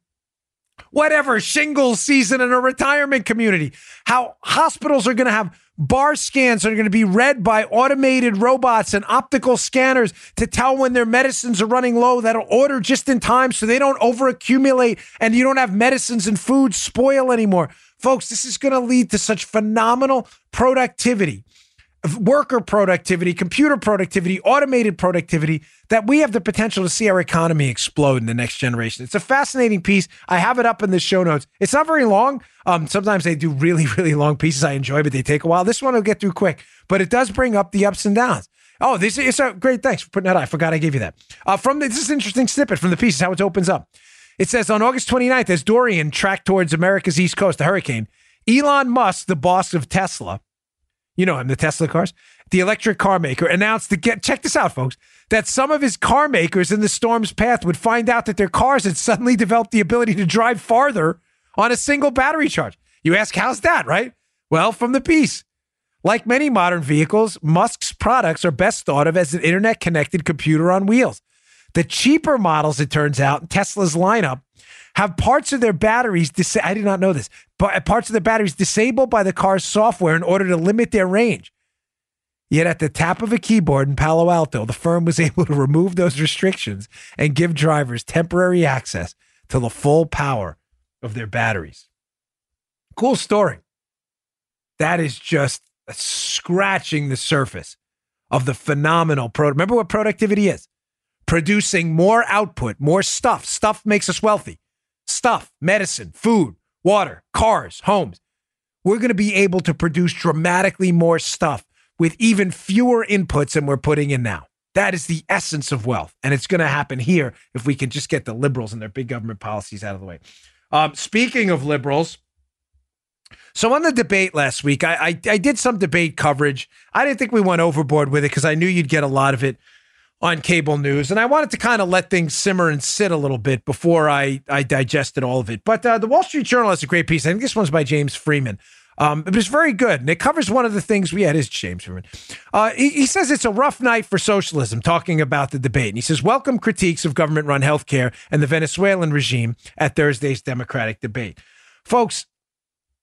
whatever, shingles season in a retirement community, how hospitals are going to have bar scans are going to be read by automated robots and optical scanners to tell when their medicines are running low that'll order just in time so they don't overaccumulate and you don't have medicines and food spoil anymore. Folks, this is going to lead to such phenomenal productivity worker productivity, computer productivity, automated productivity, that we have the potential to see our economy explode in the next generation. It's a fascinating piece. I have it up in the show notes. It's not very long. Um, sometimes they do really, really long pieces I enjoy, but they take a while. This one will get through quick, but it does bring up the ups and downs. Oh, this is a great. Thanks for putting that. I forgot I gave you that. Uh, from the, this is interesting snippet from the piece. How it opens up. It says on August 29th, as Dorian tracked towards America's east coast, the hurricane, Elon Musk, the boss of Tesla, you know him, the Tesla cars, the electric car maker announced to get, check this out, folks, that some of his car makers in the storm's path would find out that their cars had suddenly developed the ability to drive farther on a single battery charge. You ask, how's that, right? Well, from the piece. Like many modern vehicles, Musk's products are best thought of as an internet connected computer on wheels. The cheaper models, it turns out, Tesla's lineup have parts of their batteries. Dis- I did not know this, but uh, parts of the batteries disabled by the car's software in order to limit their range. Yet at the tap of a keyboard in Palo Alto, the firm was able to remove those restrictions and give drivers temporary access to the full power of their batteries. Cool story. That is just scratching the surface of the phenomenal pro. Remember what productivity is? Producing more output, more stuff. Stuff makes us wealthy stuff, medicine, food, water, cars, homes. We're going to be able to produce dramatically more stuff with even fewer inputs than we're putting in now. That is the essence of wealth. And it's going to happen here if we can just get the liberals and their big government policies out of the way. Um, speaking of liberals, so on the debate last week, I, I, I did some debate coverage. I didn't think we went overboard with it because I knew you'd get a lot of it on cable news, and I wanted to kind of let things simmer and sit a little bit before I I digested all of it. But uh, the Wall Street Journal has a great piece. I think this one's by James Freeman. Um, it was very good, and it covers one of the things we had. Is James Freeman? Uh, he, he, says it's a rough night for socialism. Talking about the debate, and he says welcome critiques of government-run healthcare and the Venezuelan regime at Thursday's Democratic debate, folks.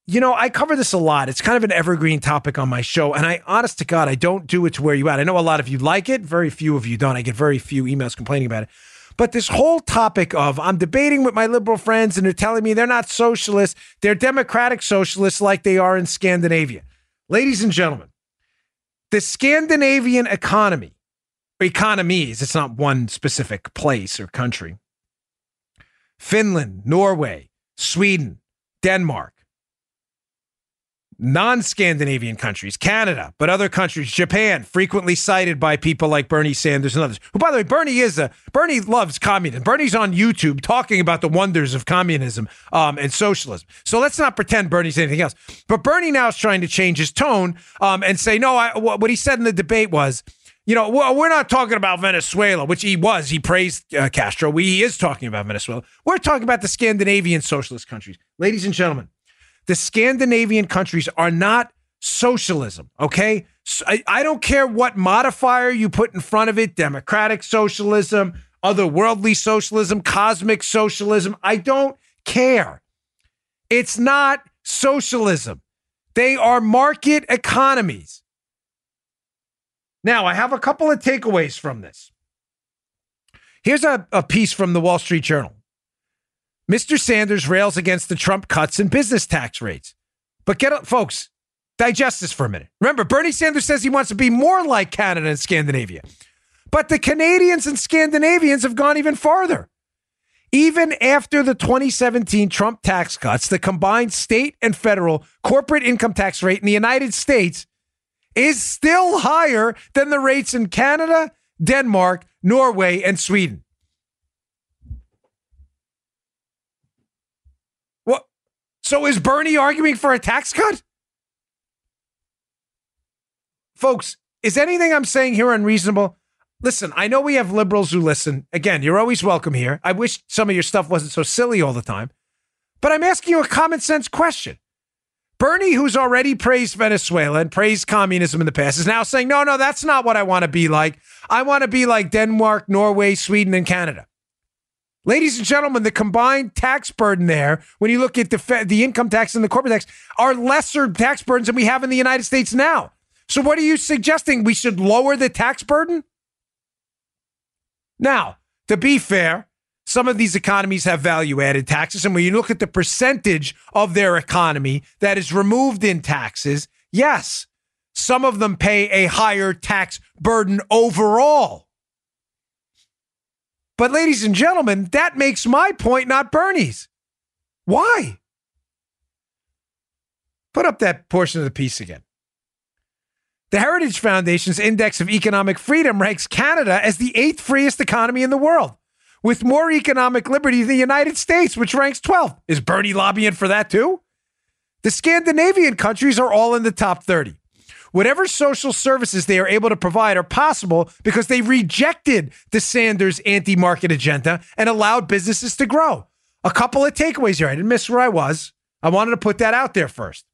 You know, I cover this a lot. It's kind of an evergreen topic on my show. And I, honest to God, I don't do it to where you at. I know a lot of you like it. Very few of you don't. I get very few emails complaining about it. But this whole topic of I'm debating with my liberal friends and they're telling me they're not socialists, they're democratic socialists like they are in Scandinavia. Ladies and gentlemen, the Scandinavian economy, economies, it's not one specific place or country. Finland, Norway, Sweden, Denmark, non Scandinavian countries, Canada, but other countries, Japan, frequently cited by people like Bernie Sanders and others. Who, by the way, Bernie is a Bernie loves communism. Bernie's on YouTube talking about the wonders of communism um, and socialism. So let's not pretend Bernie's anything else. But Bernie now is trying to change his tone um, and say, no, I, what he said in the debate was. You know, we're not talking about Venezuela, which he was. He praised uh, Castro. We, he is talking about Venezuela. We're talking about the Scandinavian socialist countries. Ladies and gentlemen, the Scandinavian countries are not socialism, okay? I, I don't care what modifier you put in front of it democratic socialism, otherworldly socialism, cosmic socialism. I don't care. It's not socialism, they are market economies. Now, I have a couple of takeaways from this. Here's a, a piece from the Wall Street Journal. Mr. Sanders rails against the Trump cuts in business tax rates. But get up, folks, digest this for a minute. Remember, Bernie Sanders says he wants to be more like Canada and Scandinavia. But the Canadians and Scandinavians have gone even farther. Even after the 2017 Trump tax cuts, the combined state and federal corporate income tax rate in the United States is still higher than the rates in Canada, Denmark, Norway, and Sweden. What? So is Bernie arguing for a tax cut? Folks, is anything I'm saying here unreasonable? Listen, I know we have liberals who listen. Again, you're always welcome here. I wish some of your stuff wasn't so silly all the time. But I'm asking you a common sense question. Bernie, who's already praised Venezuela and praised communism in the past, is now saying, no, no, that's not what I want to be like. I want to be like Denmark, Norway, Sweden, and Canada. Ladies and gentlemen, the combined tax burden there, when you look at the, the income tax and the corporate tax, are lesser tax burdens than we have in the United States now. So, what are you suggesting? We should lower the tax burden? Now, to be fair, some of these economies have value added taxes. And when you look at the percentage of their economy that is removed in taxes, yes, some of them pay a higher tax burden overall. But, ladies and gentlemen, that makes my point, not Bernie's. Why? Put up that portion of the piece again. The Heritage Foundation's Index of Economic Freedom ranks Canada as the eighth freest economy in the world, with more economic liberty than the United States, which ranks 12th. Is Bernie lobbying for that too? The Scandinavian countries are all in the top 30. Whatever social services they are able to provide are possible because they rejected the Sanders anti market agenda and allowed businesses to grow. A couple of takeaways here. I didn't miss where I was. I wanted to put that out there first.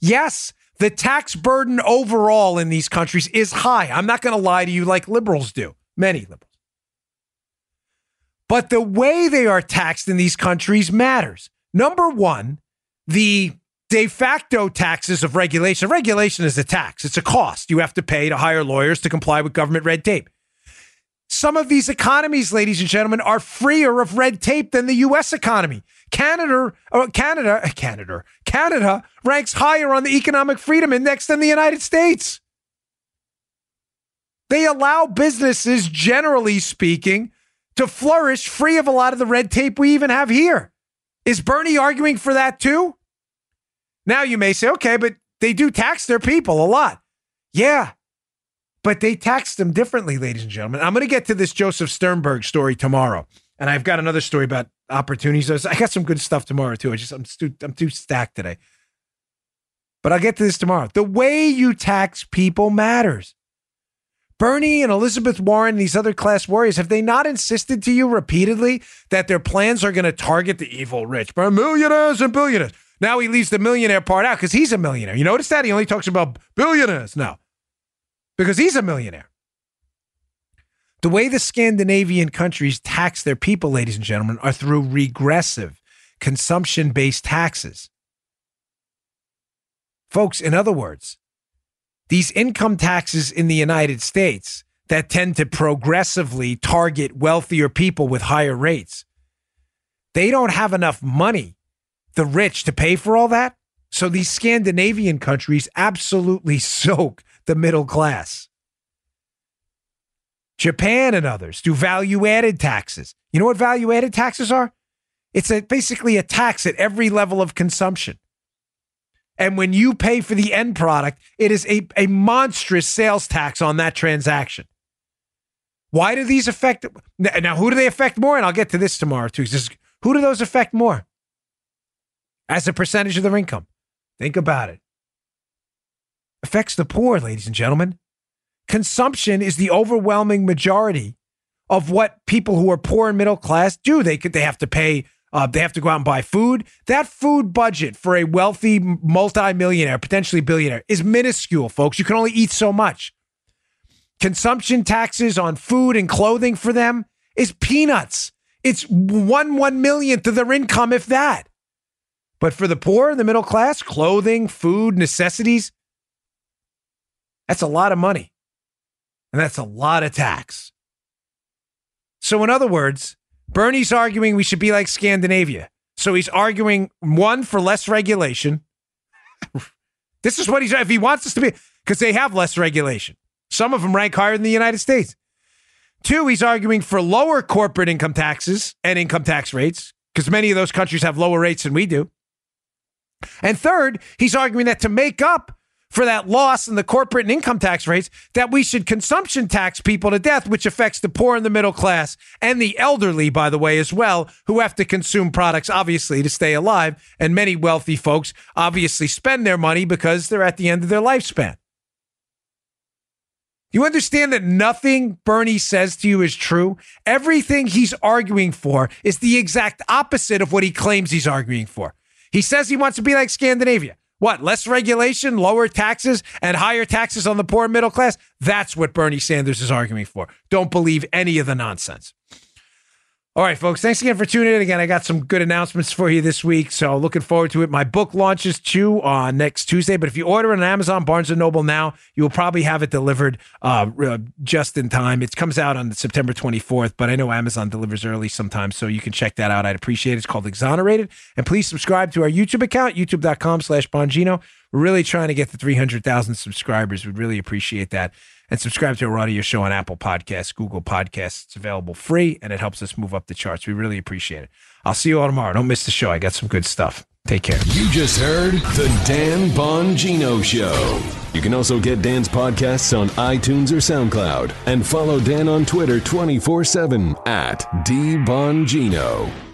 Yes, the tax burden overall in these countries is high. I'm not going to lie to you like liberals do, many liberals. But the way they are taxed in these countries matters. Number one, the de facto taxes of regulation. Regulation is a tax, it's a cost you have to pay to hire lawyers to comply with government red tape. Some of these economies, ladies and gentlemen, are freer of red tape than the US economy. Canada, uh, Canada, uh, Canada, Canada ranks higher on the Economic Freedom Index than the United States. They allow businesses, generally speaking, to flourish free of a lot of the red tape we even have here. Is Bernie arguing for that too? Now you may say, okay, but they do tax their people a lot. Yeah, but they tax them differently, ladies and gentlemen. I'm going to get to this Joseph Sternberg story tomorrow. And I've got another story about opportunities. I got some good stuff tomorrow too. I just I'm too I'm too stacked today. But I'll get to this tomorrow. The way you tax people matters. Bernie and Elizabeth Warren and these other class warriors, have they not insisted to you repeatedly that their plans are going to target the evil rich, millionaires and billionaires? Now he leaves the millionaire part out because he's a millionaire. You notice that? He only talks about billionaires now because he's a millionaire. The way the Scandinavian countries tax their people, ladies and gentlemen, are through regressive, consumption based taxes. Folks, in other words, these income taxes in the United States that tend to progressively target wealthier people with higher rates, they don't have enough money, the rich, to pay for all that. So these Scandinavian countries absolutely soak the middle class. Japan and others do value added taxes. You know what value added taxes are? It's a, basically a tax at every level of consumption. And when you pay for the end product, it is a, a monstrous sales tax on that transaction. Why do these affect? Now, who do they affect more? And I'll get to this tomorrow too. Who do those affect more as a percentage of their income? Think about it. Affects the poor, ladies and gentlemen consumption is the overwhelming majority of what people who are poor and middle class do. They they have to pay uh, they have to go out and buy food. That food budget for a wealthy multimillionaire, potentially billionaire, is minuscule, folks. You can only eat so much. Consumption taxes on food and clothing for them is peanuts. It's one one millionth of their income, if that. But for the poor and the middle class, clothing, food, necessities, that's a lot of money. And that's a lot of tax. So, in other words, Bernie's arguing we should be like Scandinavia. So he's arguing one for less regulation. this is what he's, if he wants us to be, because they have less regulation. Some of them rank higher than the United States. Two, he's arguing for lower corporate income taxes and income tax rates because many of those countries have lower rates than we do. And third, he's arguing that to make up for that loss in the corporate and income tax rates that we should consumption tax people to death, which affects the poor and the middle class and the elderly, by the way, as well, who have to consume products, obviously, to stay alive. And many wealthy folks obviously spend their money because they're at the end of their lifespan. You understand that nothing Bernie says to you is true? Everything he's arguing for is the exact opposite of what he claims he's arguing for. He says he wants to be like Scandinavia. What? Less regulation, lower taxes, and higher taxes on the poor middle class? That's what Bernie Sanders is arguing for. Don't believe any of the nonsense. All right, folks. Thanks again for tuning in. Again, I got some good announcements for you this week, so looking forward to it. My book launches too on next Tuesday, but if you order it on Amazon, Barnes Noble now, you will probably have it delivered uh, just in time. It comes out on September 24th, but I know Amazon delivers early sometimes, so you can check that out. I'd appreciate it. It's called Exonerated, and please subscribe to our YouTube account, youtube.com/slash Bongino. We're really trying to get to 300,000 subscribers. We'd really appreciate that and subscribe to our audio show on Apple Podcasts, Google Podcasts. It's available free and it helps us move up the charts. We really appreciate it. I'll see you all tomorrow. Don't miss the show. I got some good stuff. Take care. You just heard the Dan Bongino Show. You can also get Dan's podcasts on iTunes or SoundCloud and follow Dan on Twitter 24 7 at DBongino.